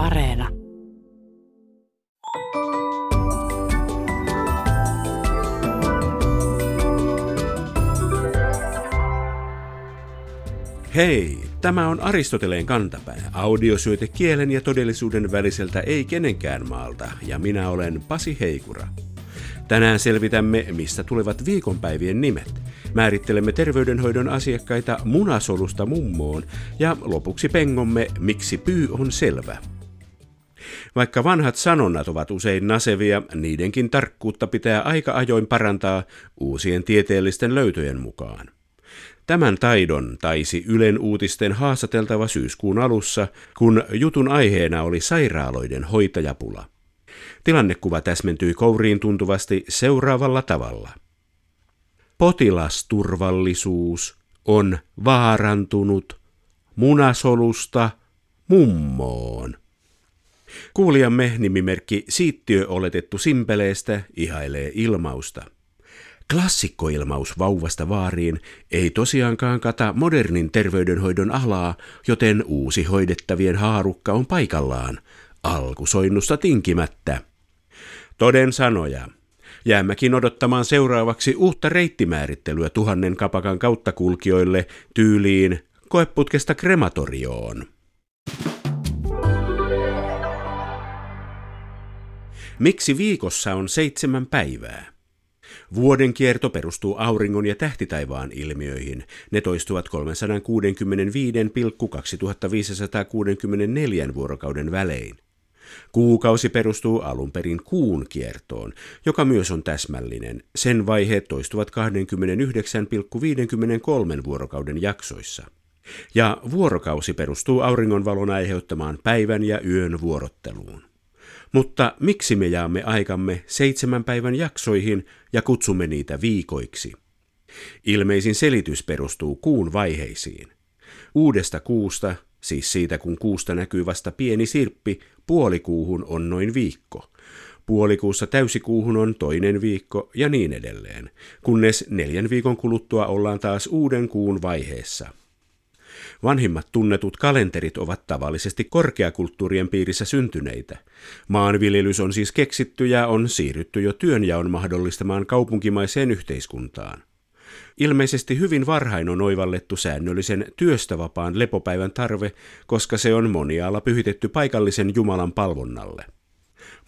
Areena. Hei, tämä on Aristoteleen kantapää, audiosyöte kielen ja todellisuuden väliseltä ei kenenkään maalta, ja minä olen Pasi Heikura. Tänään selvitämme, mistä tulevat viikonpäivien nimet. Määrittelemme terveydenhoidon asiakkaita munasolusta mummoon ja lopuksi pengomme, miksi pyy on selvä. Vaikka vanhat sanonnat ovat usein nasevia, niidenkin tarkkuutta pitää aika ajoin parantaa uusien tieteellisten löytöjen mukaan. Tämän taidon taisi Ylen uutisten haastateltava syyskuun alussa, kun jutun aiheena oli sairaaloiden hoitajapula. Tilannekuva täsmentyi kouriin tuntuvasti seuraavalla tavalla. Potilasturvallisuus on vaarantunut munasolusta mummoon. Kuulijamme nimimerkki Siittiö oletettu simpeleestä ihailee ilmausta. Klassikkoilmaus vauvasta vaariin ei tosiaankaan kata modernin terveydenhoidon alaa, joten uusi hoidettavien haarukka on paikallaan, alkusoinnusta tinkimättä. Toden sanoja. Jäämmekin odottamaan seuraavaksi uutta reittimäärittelyä tuhannen kapakan kauttakulkijoille tyyliin koeputkesta krematorioon. Miksi viikossa on seitsemän päivää? Vuoden kierto perustuu auringon ja tähtitaivaan ilmiöihin. Ne toistuvat 365,2564 vuorokauden välein. Kuukausi perustuu alun perin kuun kiertoon, joka myös on täsmällinen. Sen vaiheet toistuvat 29,53 vuorokauden jaksoissa. Ja vuorokausi perustuu auringonvalon aiheuttamaan päivän ja yön vuorotteluun. Mutta miksi me jaamme aikamme seitsemän päivän jaksoihin ja kutsumme niitä viikoiksi? Ilmeisin selitys perustuu kuun vaiheisiin. Uudesta kuusta, siis siitä kun kuusta näkyy vasta pieni sirppi, puolikuuhun on noin viikko. Puolikuussa täysikuuhun on toinen viikko ja niin edelleen, kunnes neljän viikon kuluttua ollaan taas uuden kuun vaiheessa – Vanhimmat tunnetut kalenterit ovat tavallisesti korkeakulttuurien piirissä syntyneitä. Maanviljelys on siis keksitty ja on siirrytty jo työnjaon mahdollistamaan kaupunkimaiseen yhteiskuntaan. Ilmeisesti hyvin varhain on oivallettu säännöllisen työstä vapaan lepopäivän tarve, koska se on monialla pyhitetty paikallisen Jumalan palvonnalle.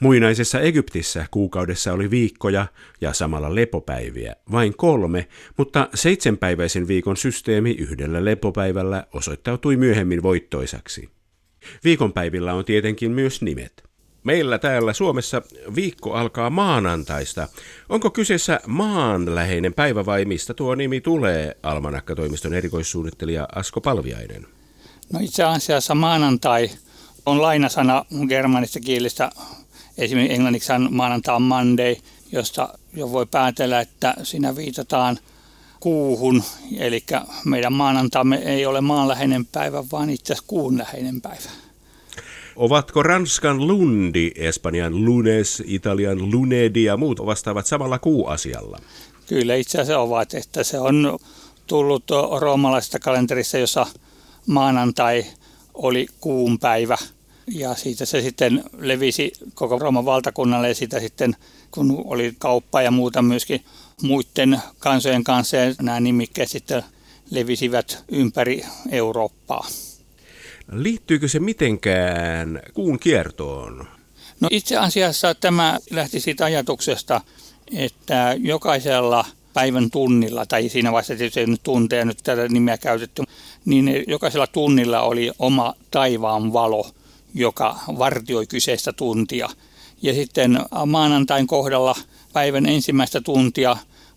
Muinaisessa Egyptissä kuukaudessa oli viikkoja ja samalla lepopäiviä, vain kolme, mutta seitsemänpäiväisen viikon systeemi yhdellä lepopäivällä osoittautui myöhemmin voittoisaksi. Viikonpäivillä on tietenkin myös nimet. Meillä täällä Suomessa viikko alkaa maanantaista. Onko kyseessä maanläheinen päivä vai mistä tuo nimi tulee, Almanakka-toimiston erikoissuunnittelija Asko Palviainen? No itse asiassa maanantai on lainasana germanista kielistä Esimerkiksi englanniksi on maanantai on Monday, josta jo voi päätellä, että siinä viitataan kuuhun. Eli meidän maanantamme ei ole maanläheinen päivä, vaan itse asiassa kuunläheinen päivä. Ovatko Ranskan lundi, Espanjan lunes, Italian lunedi ja muut vastaavat samalla kuuasialla? Kyllä itse asiassa ovat, että se on tullut roomalaisesta kalenterissa, jossa maanantai oli kuun päivä – ja siitä se sitten levisi koko Rooman valtakunnalle ja sitä sitten, kun oli kauppa ja muuta myöskin muiden kansojen kanssa, ja nämä nimikkeet sitten levisivät ympäri Eurooppaa. Liittyykö se mitenkään kuun kiertoon? No itse asiassa tämä lähti siitä ajatuksesta, että jokaisella päivän tunnilla, tai siinä vaiheessa tietysti ei nyt tunteja nyt tätä nimeä käytetty, niin jokaisella tunnilla oli oma taivaan valo – joka vartioi kyseistä tuntia. Ja sitten maanantain kohdalla päivän ensimmäistä tuntia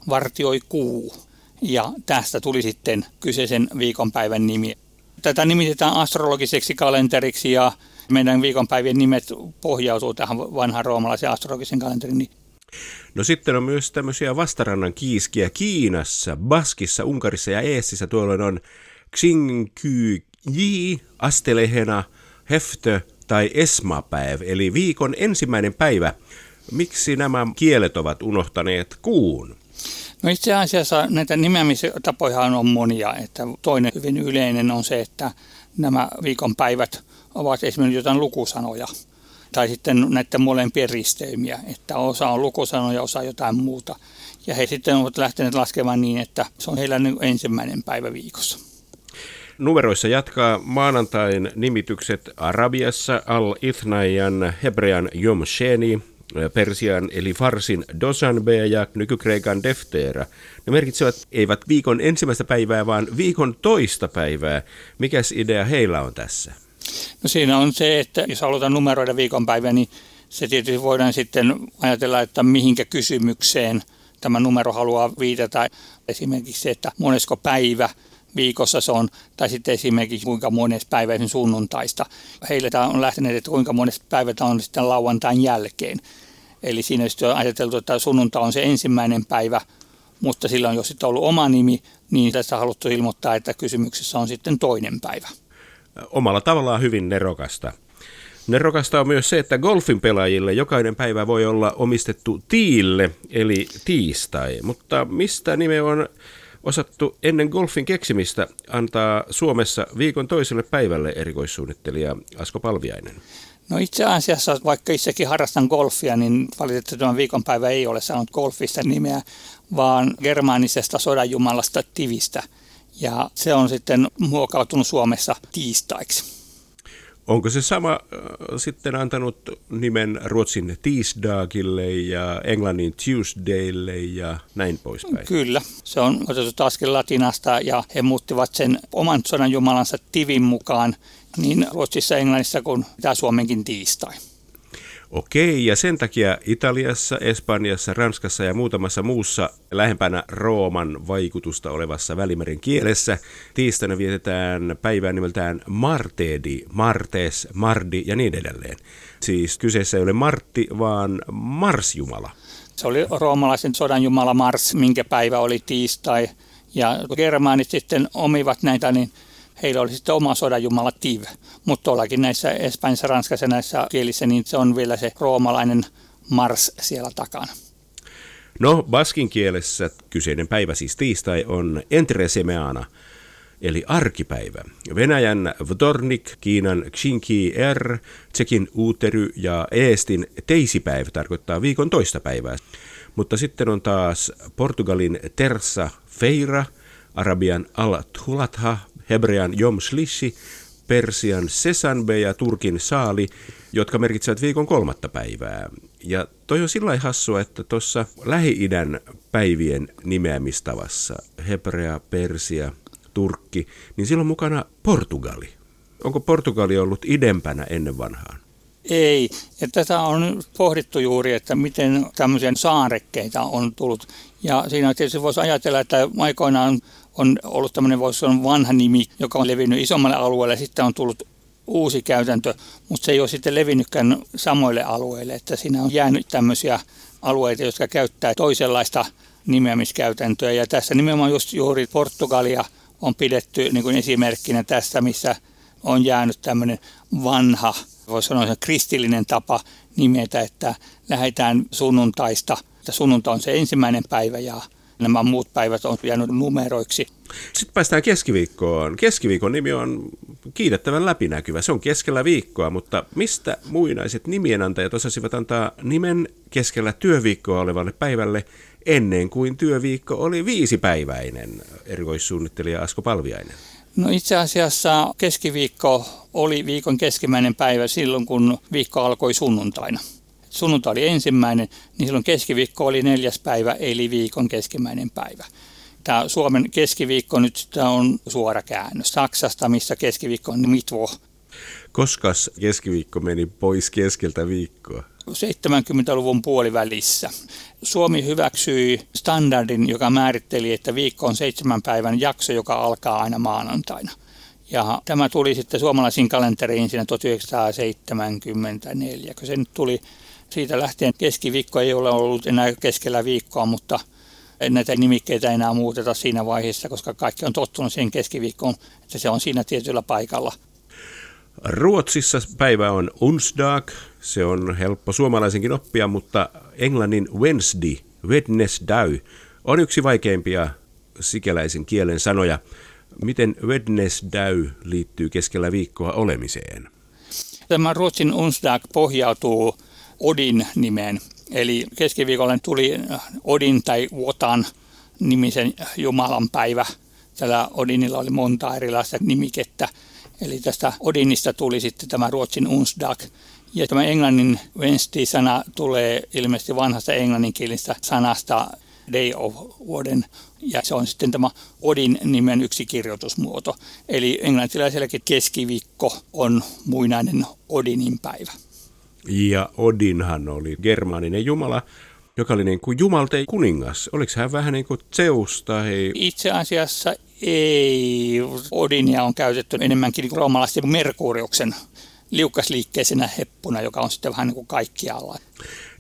vartioi kuu. Ja tästä tuli sitten kyseisen viikonpäivän nimi. Tätä nimitetään astrologiseksi kalenteriksi ja meidän viikonpäivien nimet pohjautuu tähän vanhaan roomalaisen astrologisen kalenterin. No sitten on myös tämmöisiä vastarannan kiiskiä Kiinassa, Baskissa, Unkarissa ja Eestissä. Tuolla on Xingqi, Astelehena, Heftö tai Esmapäev, eli viikon ensimmäinen päivä. Miksi nämä kielet ovat unohtaneet kuun? No itse asiassa näitä nimeämistapoja on monia. Että toinen hyvin yleinen on se, että nämä viikonpäivät ovat esimerkiksi jotain lukusanoja tai sitten näiden molempien risteymiä, että osa on lukusanoja, osa jotain muuta. Ja he sitten ovat lähteneet laskemaan niin, että se on heillä ensimmäinen päivä viikossa. Numeroissa jatkaa maanantain nimitykset Arabiassa al-Ithnajan, hebrean Yom Sheni, Persian eli Farsin Dosanbe ja nykykreikan Deftera. Ne merkitsevät eivät viikon ensimmäistä päivää, vaan viikon toista päivää. Mikäs idea heillä on tässä? No siinä on se, että jos halutaan numeroida viikonpäivä, niin se tietysti voidaan sitten ajatella, että mihinkä kysymykseen tämä numero haluaa viitata. Esimerkiksi se, että monesko päivä viikossa se on, tai sitten esimerkiksi kuinka mones päivä sunnuntaista. Heille tämä on lähtenyt, että kuinka mones päivä tämä on sitten lauantain jälkeen. Eli siinä on ajateltu, että sunnuntai on se ensimmäinen päivä, mutta sillä on jo sitten ollut oma nimi, niin tässä on haluttu ilmoittaa, että kysymyksessä on sitten toinen päivä. Omalla tavallaan hyvin nerokasta. Nerokasta on myös se, että golfin pelaajille jokainen päivä voi olla omistettu tiille, eli tiistai. Mutta mistä nime on osattu ennen golfin keksimistä antaa Suomessa viikon toiselle päivälle erikoissuunnittelija Asko Palviainen? No itse asiassa, vaikka itsekin harrastan golfia, niin valitettavasti tämän viikonpäivä ei ole saanut golfista nimeä, vaan germaanisesta sodanjumalasta Tivistä. Ja se on sitten muokautunut Suomessa tiistaiksi. Onko se sama äh, sitten antanut nimen Ruotsin Tiisdagille ja Englannin Tuesdaylle ja näin poispäin? Kyllä, se on otettu askel latinasta ja he muuttivat sen oman sodan jumalansa Tivin mukaan niin Ruotsissa, Englannissa kuin tämä Suomenkin tiistai. Okei, ja sen takia Italiassa, Espanjassa, Ranskassa ja muutamassa muussa lähempänä Rooman vaikutusta olevassa välimeren kielessä tiistaina vietetään päivää nimeltään Martedi, Martes, Mardi ja niin edelleen. Siis kyseessä ei ole Martti, vaan Marsjumala. Se oli roomalaisen sodan jumala Mars, minkä päivä oli tiistai. Ja germaanit sitten omivat näitä, niin heillä oli sitten oma sodanjumala Tiv. Mutta tuollakin näissä Espanjassa, Ranskassa näissä kielissä, niin se on vielä se roomalainen Mars siellä takana. No, baskin kielessä kyseinen päivä, siis tiistai, on Entresemeana, eli arkipäivä. Venäjän Vtornik, Kiinan Xinki R, Tsekin Uutery ja Eestin teisipäivä tarkoittaa viikon toista päivää. Mutta sitten on taas Portugalin Tersa Feira, Arabian Al-Tulatha, hebrean Yom Shlishi, Persian Sesanbe ja Turkin Saali, jotka merkitsevät viikon kolmatta päivää. Ja toi on sillä hassua, että tuossa Lähi-idän päivien nimeämistavassa, hebrea, Persia, Turkki, niin silloin mukana Portugali. Onko Portugali ollut idempänä ennen vanhaan? Ei. Ja tätä on pohdittu juuri, että miten tämmöisiä saarekkeita on tullut. Ja siinä tietysti voisi ajatella, että aikoinaan on ollut tämmöinen, voisi sanoa vanha nimi, joka on levinnyt isommalle alueelle. Sitten on tullut uusi käytäntö, mutta se ei ole sitten levinnytkään samoille alueille. Että siinä on jäänyt tämmöisiä alueita, jotka käyttää toisenlaista nimeämiskäytäntöä. Ja tässä nimenomaan just juuri Portugalia on pidetty niin kuin esimerkkinä tästä, missä on jäänyt tämmöinen vanha, voisi sanoa kristillinen tapa nimetä, että lähdetään sunnuntaista. Että sunnuntai on se ensimmäinen päivä ja Nämä muut päivät on jäänyt numeroiksi. Sitten päästään keskiviikkoon. Keskiviikon nimi on kiitettävän läpinäkyvä. Se on keskellä viikkoa, mutta mistä muinaiset nimienantajat osasivat antaa nimen keskellä työviikkoa olevalle päivälle ennen kuin työviikko oli viisipäiväinen, erikoissuunnittelija Asko Palviainen? No itse asiassa keskiviikko oli viikon keskimmäinen päivä silloin, kun viikko alkoi sunnuntaina sunnuntai oli ensimmäinen, niin silloin keskiviikko oli neljäs päivä, eli viikon keskimmäinen päivä. Tämä Suomen keskiviikko nyt tämä on suora käännös Saksasta, missä keskiviikko on mitvo. Koska keskiviikko meni pois keskeltä viikkoa? 70-luvun puolivälissä. Suomi hyväksyi standardin, joka määritteli, että viikko on seitsemän päivän jakso, joka alkaa aina maanantaina. Ja tämä tuli sitten suomalaisiin kalenteriin siinä 1974, kun se nyt tuli siitä lähtien keskiviikko ei ole ollut enää keskellä viikkoa, mutta näitä nimikkeitä enää muuteta siinä vaiheessa, koska kaikki on tottunut siihen keskiviikkoon, että se on siinä tietyllä paikalla. Ruotsissa päivä on onsdag, se on helppo suomalaisenkin oppia, mutta englannin Wednesday, Wednesday, on yksi vaikeimpia sikäläisen kielen sanoja. Miten Wednesday liittyy keskellä viikkoa olemiseen? Tämä Ruotsin Onsdag pohjautuu Odin nimeen. Eli keskiviikolla tuli Odin tai Wotan nimisen Jumalan päivä. Tällä Odinilla oli monta erilaista nimikettä. Eli tästä Odinista tuli sitten tämä Ruotsin Onsdag. Ja tämä englannin Wednesday-sana tulee ilmeisesti vanhasta englanninkielistä sanasta Day of Odin, ja se on sitten tämä Odin nimen yksi kirjoitusmuoto. Eli englantilaisellekin keskiviikko on muinainen Odinin päivä. Ja Odinhan oli germaaninen jumala, joka oli niin kuin jumalten kuningas. Oliko hän vähän niin kuin Zeus tai... Itse asiassa ei. Odinia on käytetty enemmänkin roomalaisten Merkuriuksen liukkasliikkeisenä heppuna, joka on sitten vähän niin kuin kaikkialla.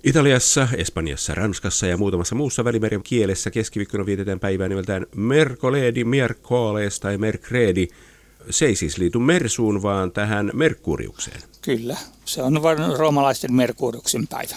Italiassa, Espanjassa, Ranskassa ja muutamassa muussa välimeren kielessä keskiviikkona vietetään päivää nimeltään Mercoledi, Mercoles tai Mercredi. Se ei siis liity Mersuun, vaan tähän Merkuriukseen. Kyllä, se on vain roomalaisten Merkuriuksen päivä.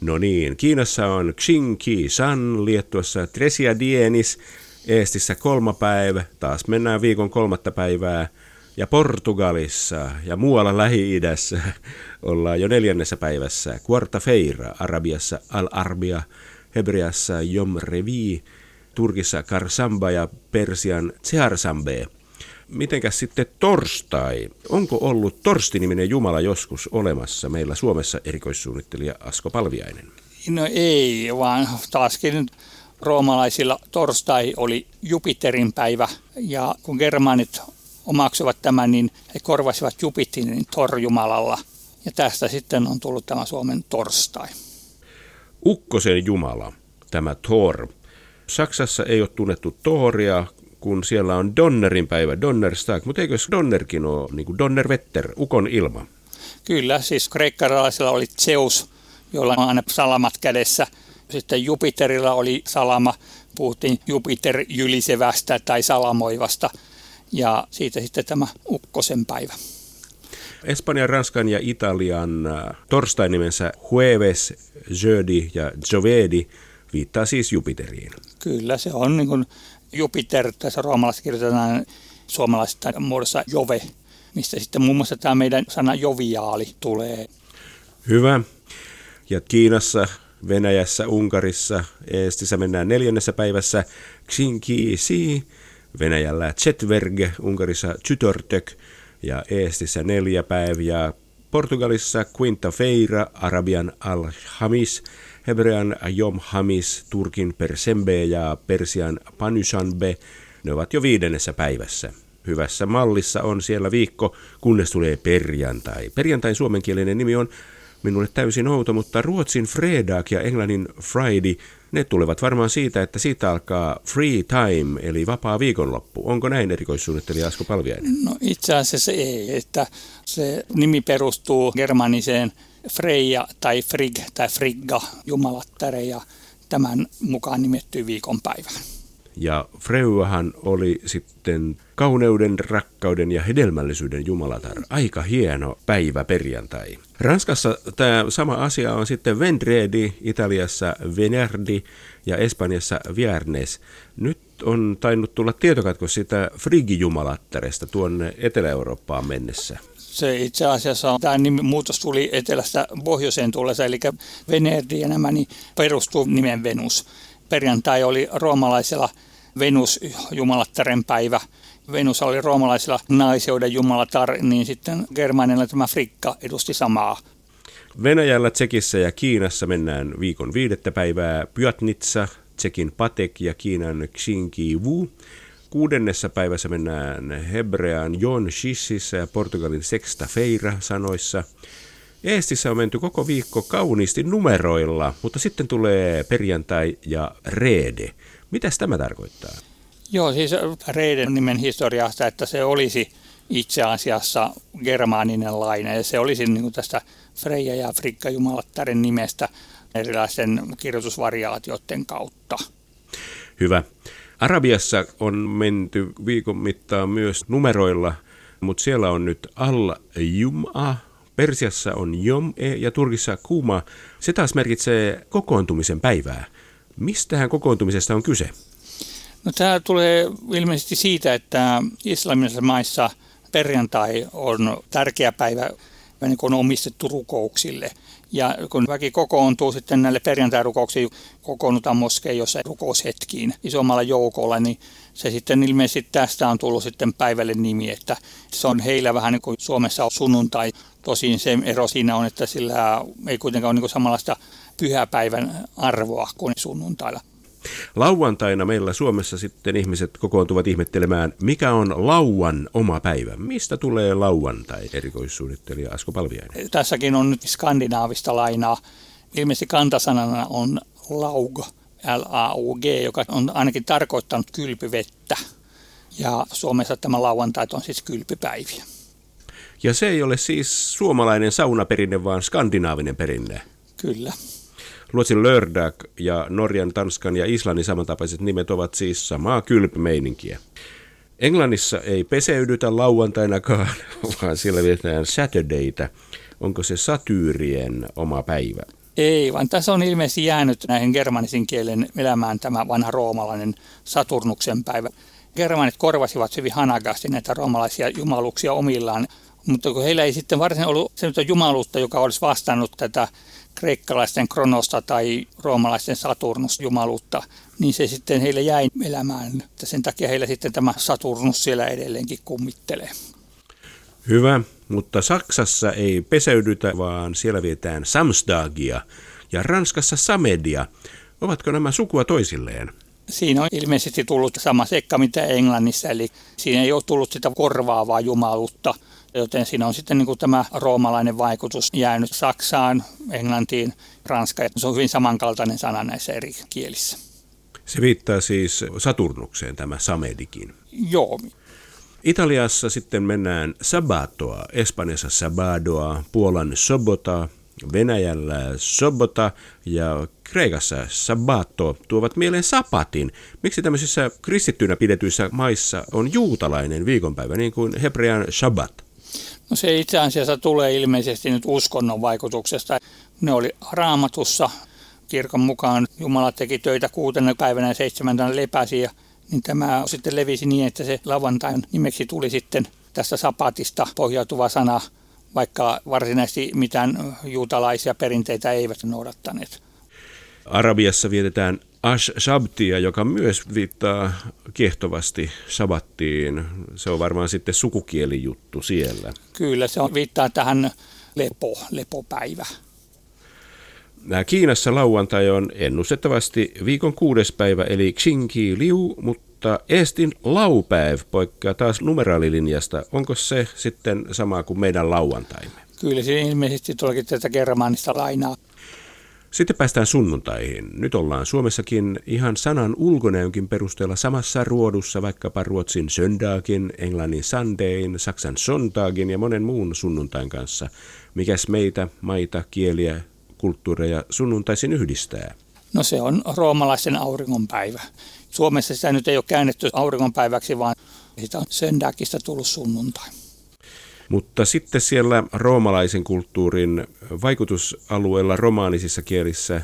No niin, Kiinassa on Xinki San, Liettuassa Tresia Dienis, Eestissä kolma päivä, taas mennään viikon kolmatta päivää – ja Portugalissa ja muualla Lähi-idässä ollaan jo neljännessä päivässä. Quarta Feira, Arabiassa Al-Arbia, Hebreassa Yom Revi, Turkissa Karsamba ja Persian Tseharsambe. Mitenkäs sitten torstai? Onko ollut torstiniminen Jumala joskus olemassa meillä Suomessa erikoissuunnittelija Asko Palviainen? No ei, vaan taaskin roomalaisilla torstai oli Jupiterin päivä ja kun germanit omaksuvat tämän, niin he korvasivat Jupitinin torjumalalla. Ja tästä sitten on tullut tämä Suomen torstai. Ukkosen jumala, tämä Thor. Saksassa ei ole tunnettu Thoria, kun siellä on Donnerin päivä, Donnerstag, mutta eikö Donnerkin ole niin kuin Donnerwetter, ukon ilma? Kyllä, siis kreikkalaisilla oli Zeus, jolla on aina salamat kädessä. Sitten Jupiterilla oli salama, puhuttiin Jupiter jylisevästä tai salamoivasta ja siitä sitten tämä Ukkosen päivä. Espanjan, Ranskan ja Italian äh, torstai nimensä Jueves, Jeudi ja Jovedi viittaa siis Jupiteriin. Kyllä, se on niin kuin Jupiter, tässä roomalaisessa kirjoitetaan suomalaisessa muodossa Jove, mistä sitten muun muassa tämä meidän sana joviaali tulee. Hyvä. Ja Kiinassa, Venäjässä, Unkarissa, Eestissä mennään neljännessä päivässä Xinki Si, Venäjällä Chetverg, Unkarissa Czütörtök ja Eestissä neljä päivää. Portugalissa Quinta Feira, Arabian Al-Hamis, Hebrean Yom Hamis, Turkin Persembe ja Persian Panushanbe. Ne ovat jo viidennessä päivässä. Hyvässä mallissa on siellä viikko, kunnes tulee perjantai. Perjantain suomenkielinen nimi on minulle täysin outo, mutta ruotsin fredag ja englannin friday, ne tulevat varmaan siitä, että siitä alkaa free time, eli vapaa viikonloppu. Onko näin erikoissuunnittelija Asko Palviainen? No itse asiassa ei, että se nimi perustuu germaniseen Freja tai Frig tai Frigga, jumalattare, ja tämän mukaan nimettyy viikonpäivään. Ja Freuahan oli sitten kauneuden, rakkauden ja hedelmällisyyden jumalatar. Aika hieno päivä perjantai. Ranskassa tämä sama asia on sitten Vendredi, Italiassa Venerdi ja Espanjassa Viernes. Nyt on tainnut tulla tietokatko sitä Frigi-jumalattaresta tuonne Etelä-Eurooppaan mennessä se itse asiassa on, tämä nimi, muutos tuli etelästä pohjoiseen tullessa, eli Venerdi ja nämä niin perustuu nimen Venus. Perjantai oli roomalaisella Venus jumalattaren päivä. Venus oli roomalaisilla naiseuden jumalatar, niin sitten germaanilla tämä Frikka edusti samaa. Venäjällä, Tsekissä ja Kiinassa mennään viikon viidettä päivää Pyatnitsa, Tsekin Patek ja Kiinan Xinki Wu. Kuudennessa päivässä mennään hebrean Jon Shississä ja Portugalin Sexta Feira sanoissa. Eestissä on menty koko viikko kauniisti numeroilla, mutta sitten tulee perjantai ja reede. Mitäs tämä tarkoittaa? Joo, siis Reiden nimen historiasta, että se olisi itse asiassa germaaninen laine. Ja se olisi niin kuin tästä Freja ja Frikka Jumalattaren nimestä erilaisten kirjoitusvariaatioiden kautta. Hyvä. Arabiassa on menty viikon mittaan myös numeroilla, mutta siellä on nyt alla Jum'a, Persiassa on Jom e ja Turkissa Kuma. Se taas merkitsee kokoontumisen päivää. Mistähän kokoontumisesta on kyse? No, tämä tulee ilmeisesti siitä, että islamilaisissa maissa perjantai on tärkeä päivä, niin kuin on omistettu rukouksille. Ja kun väki kokoontuu sitten näille perjantai-rukouksiin, kokoonnutaan moskeijossa rukoushetkiin isommalla joukolla, niin se sitten ilmeisesti tästä on tullut sitten päivälle nimi, että se on heillä vähän niin kuin Suomessa on sunnuntai. Tosin se ero siinä on, että sillä ei kuitenkaan ole niin kuin samanlaista pyhäpäivän arvoa kuin sunnuntailla. Lauantaina meillä Suomessa sitten ihmiset kokoontuvat ihmettelemään, mikä on lauan oma päivä. Mistä tulee lauantai, erikoissuunnittelija Asko Palviainen? Tässäkin on nyt skandinaavista lainaa. Ilmeisesti kantasanana on laug, L-A-U-G, joka on ainakin tarkoittanut kylpyvettä. Ja Suomessa tämä lauantai on siis kylpypäiviä. Ja se ei ole siis suomalainen saunaperinne, vaan skandinaavinen perinne. Kyllä. Ruotsin lördag ja Norjan, Tanskan ja Islannin samantapaiset nimet ovat siis samaa kylpymeininkiä. Englannissa ei peseydytä lauantainakaan, vaan siellä vietetään Saturdayta. Onko se satyyrien oma päivä? Ei, vaan tässä on ilmeisesti jäänyt näihin germanisin kielen elämään tämä vanha roomalainen Saturnuksen päivä. Germanit korvasivat hyvin hanakasti näitä roomalaisia jumaluksia omillaan, mutta kun heillä ei sitten varsinaisesti ollut sellaista jumaluutta, joka olisi vastannut tätä kreikkalaisten kronosta tai roomalaisten Saturnus-jumaluutta, niin se sitten heille jäi elämään. Sen takia heillä sitten tämä Saturnus siellä edelleenkin kummittelee. Hyvä, mutta Saksassa ei peseydytä, vaan siellä vietään Samstagia ja Ranskassa Samedia. Ovatko nämä sukua toisilleen? Siinä on ilmeisesti tullut sama sekka mitä Englannissa, eli siinä ei ole tullut sitä korvaavaa jumaluutta, joten siinä on sitten niin kuin tämä roomalainen vaikutus jäänyt Saksaan, Englantiin, Ranskaan. Se on hyvin samankaltainen sana näissä eri kielissä. Se viittaa siis Saturnukseen tämä Samedikin. Joo. Italiassa sitten mennään sabatoa, Espanjassa sabadoa, Puolan sobota, Venäjällä sobota ja Kreikassa sabato tuovat mieleen sapatin. Miksi tämmöisissä kristittynä pidetyissä maissa on juutalainen viikonpäivä niin kuin hebrean shabbat? No se itse asiassa tulee ilmeisesti nyt uskonnon vaikutuksesta. Ne oli raamatussa kirkon mukaan Jumala teki töitä kuutena päivänä ja seitsemäntenä lepäsi ja niin tämä sitten levisi niin, että se lavantain nimeksi tuli sitten tästä sapatista pohjautuva sana, vaikka varsinaisesti mitään juutalaisia perinteitä eivät noudattaneet. Arabiassa vietetään Ash-Shabtia, joka myös viittaa kiehtovasti sabattiin. Se on varmaan sitten sukukielijuttu siellä. Kyllä, se on, viittaa tähän lepo, lepopäivä. Kiinassa lauantai on ennustettavasti viikon kuudes päivä, eli Xingqi Liu, mutta Estin laupäiv poikkeaa taas numeraalilinjasta. Onko se sitten sama kuin meidän lauantaimme? Kyllä se ilmeisesti tuollakin tätä germaanista lainaa. Sitten päästään sunnuntaihin. Nyt ollaan Suomessakin ihan sanan ulkonäönkin perusteella samassa ruodussa vaikkapa Ruotsin söndagin, Englannin Sundayn, Saksan Sonntagin ja monen muun sunnuntain kanssa. Mikäs meitä, maita, kieliä, kulttuureja sunnuntaisin yhdistää? No se on roomalaisen auringonpäivä. Suomessa sitä nyt ei ole käännetty auringonpäiväksi, vaan sitä on söndagista tullut sunnuntai. Mutta sitten siellä roomalaisen kulttuurin vaikutusalueella romaanisissa kielissä,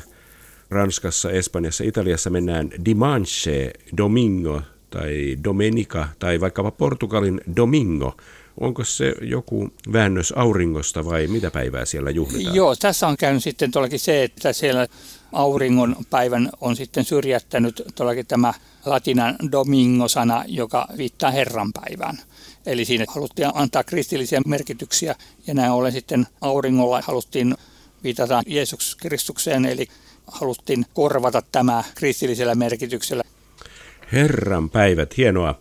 Ranskassa, Espanjassa, Italiassa mennään dimanche, domingo tai domenica tai vaikkapa Portugalin domingo. Onko se joku väännös auringosta vai mitä päivää siellä juhlitaan? Joo, tässä on käynyt sitten tuollakin se, että siellä auringon päivän on sitten syrjättänyt tuollakin tämä latinan domingo-sana, joka viittaa Herran päivään. Eli siinä haluttiin antaa kristillisiä merkityksiä ja näin ollen sitten auringolla haluttiin viitata Jeesus Kristukseen, eli haluttiin korvata tämä kristillisellä merkityksellä. Herran päivät, hienoa.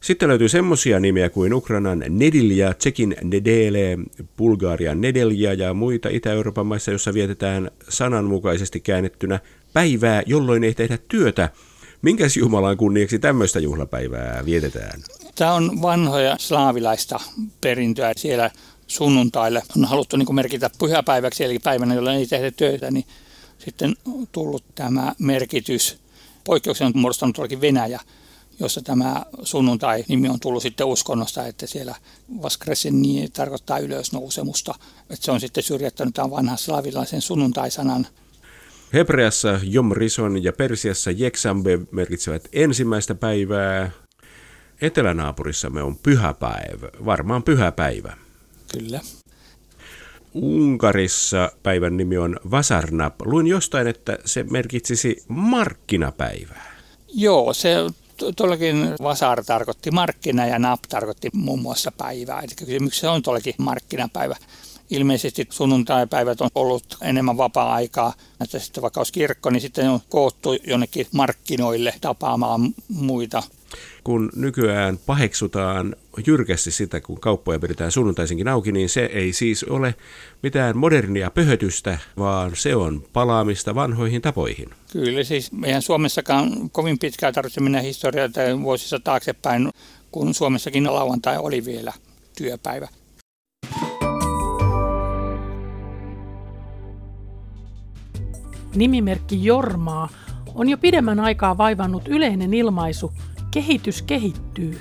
Sitten löytyy semmoisia nimiä kuin Ukrainan Nedilja, Tsekin Nedele, Bulgarian Nedelja ja muita Itä-Euroopan maissa, jossa vietetään sananmukaisesti käännettynä päivää, jolloin ei tehdä työtä. Minkäs Jumalan kunniaksi tämmöistä juhlapäivää vietetään? Tämä on vanhoja slaavilaista perintöä siellä sunnuntaille. On haluttu niin merkitä pyhäpäiväksi, eli päivänä, jolloin ei tehdä töitä, niin sitten on tullut tämä merkitys. Poikkeuksen on muodostanut tuollakin Venäjä, jossa tämä sunnuntai-nimi on tullut sitten uskonnosta, että siellä Vaskresin niin tarkoittaa ylösnousemusta. Että se on sitten syrjättänyt tämän vanhan slavilaisen sunnuntaisanan. Hebreassa Jom Rison ja Persiassa Jeksambe merkitsevät ensimmäistä päivää, etelänaapurissamme on pyhäpäivä, varmaan pyhäpäivä. Kyllä. Unkarissa päivän nimi on Vasarnap. Luin jostain, että se merkitsisi markkinapäivää. Joo, se tuollakin Vasar tarkoitti markkina ja Nap tarkoitti muun muassa päivää. Eli kysymyksessä on tuollakin markkinapäivä. Ilmeisesti sunnuntaipäivät on ollut enemmän vapaa-aikaa, että sitten vaikka olisi kirkko, niin sitten on koottu jonnekin markkinoille tapaamaan muita kun nykyään paheksutaan jyrkästi sitä, kun kauppoja pidetään sunnuntaisinkin auki, niin se ei siis ole mitään modernia pöhötystä, vaan se on palaamista vanhoihin tapoihin. Kyllä, siis meidän Suomessakaan kovin pitkään tarvitse mennä historiaa tai vuosissa taaksepäin, kun Suomessakin lauantai oli vielä työpäivä. Nimimerkki Jormaa on jo pidemmän aikaa vaivannut yleinen ilmaisu – kehitys kehittyy.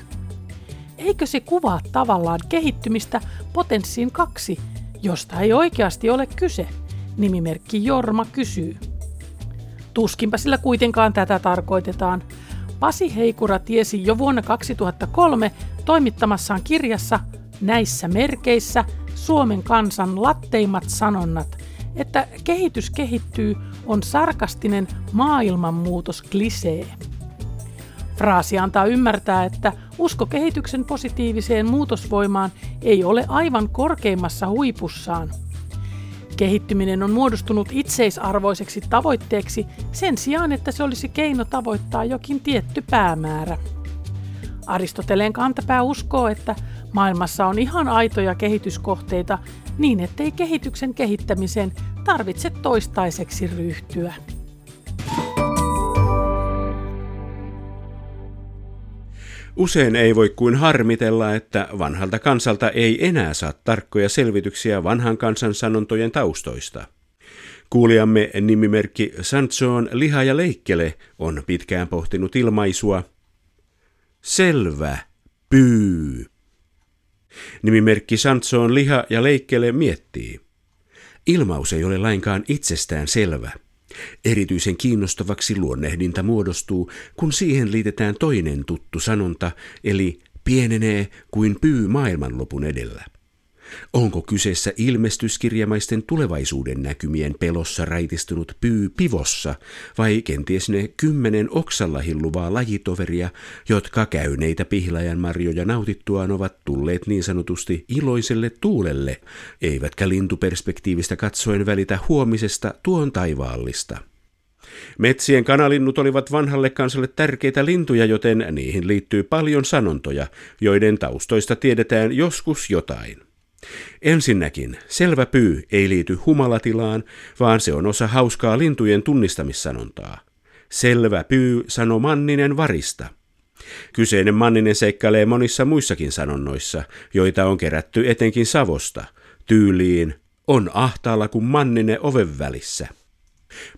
Eikö se kuvaa tavallaan kehittymistä potenssiin kaksi, josta ei oikeasti ole kyse? Nimimerkki Jorma kysyy. Tuskinpa sillä kuitenkaan tätä tarkoitetaan. Pasi Heikura tiesi jo vuonna 2003 toimittamassaan kirjassa Näissä merkeissä Suomen kansan latteimmat sanonnat, että kehitys kehittyy on sarkastinen maailmanmuutos klisee. Fraasi antaa ymmärtää, että usko kehityksen positiiviseen muutosvoimaan ei ole aivan korkeimmassa huipussaan. Kehittyminen on muodostunut itseisarvoiseksi tavoitteeksi sen sijaan, että se olisi keino tavoittaa jokin tietty päämäärä. Aristoteleen kantapää uskoo, että maailmassa on ihan aitoja kehityskohteita niin, ettei kehityksen kehittämiseen tarvitse toistaiseksi ryhtyä. Usein ei voi kuin harmitella, että vanhalta kansalta ei enää saa tarkkoja selvityksiä vanhan kansan sanontojen taustoista. Kuulijamme nimimerkki Santsoon liha ja leikkele on pitkään pohtinut ilmaisua Selvä, pyy. Nimimerkki Santsoon liha ja leikkele miettii. Ilmaus ei ole lainkaan itsestään selvä – Erityisen kiinnostavaksi luonnehdinta muodostuu, kun siihen liitetään toinen tuttu sanonta, eli pienenee kuin pyy maailmanlopun edellä. Onko kyseessä ilmestyskirjamaisten tulevaisuuden näkymien pelossa raitistunut pyy pivossa vai kenties ne kymmenen oksalla hilluvaa lajitoveria, jotka käyneitä pihlajan marjoja nautittuaan ovat tulleet niin sanotusti iloiselle tuulelle, eivätkä lintuperspektiivistä katsoen välitä huomisesta tuon taivaallista? Metsien kanalinnut olivat vanhalle kansalle tärkeitä lintuja, joten niihin liittyy paljon sanontoja, joiden taustoista tiedetään joskus jotain. Ensinnäkin, selvä pyy ei liity humalatilaan, vaan se on osa hauskaa lintujen tunnistamissanontaa. Selvä pyy sano Manninen varista. Kyseinen Manninen seikkailee monissa muissakin sanonnoissa, joita on kerätty etenkin Savosta, tyyliin on ahtaalla kuin Manninen oven välissä.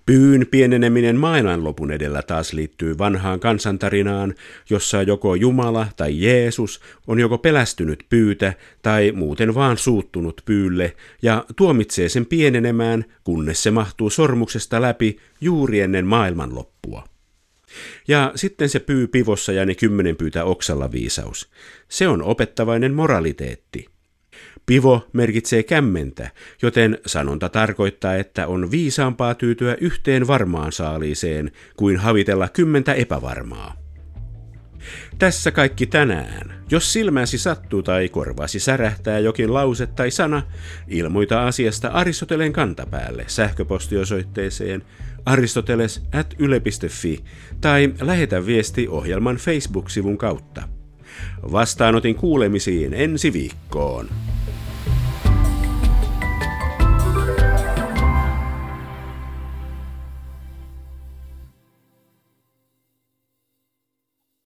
Pyyn pieneneminen maailmanlopun edellä taas liittyy vanhaan kansantarinaan, jossa joko Jumala tai Jeesus on joko pelästynyt pyytä tai muuten vaan suuttunut pyylle ja tuomitsee sen pienenemään, kunnes se mahtuu sormuksesta läpi juuri ennen maailmanloppua. Ja sitten se pyy pivossa ja ne kymmenen pyytä oksalla viisaus. Se on opettavainen moraliteetti – Pivo merkitsee kämmentä, joten sanonta tarkoittaa, että on viisaampaa tyytyä yhteen varmaan saaliiseen kuin havitella kymmentä epävarmaa. Tässä kaikki tänään. Jos silmäsi sattuu tai korvasi särähtää jokin lause tai sana, ilmoita asiasta Aristoteleen kantapäälle sähköpostiosoitteeseen aristoteles at yle.fi tai lähetä viesti ohjelman Facebook-sivun kautta. Vastaanotin kuulemisiin ensi viikkoon.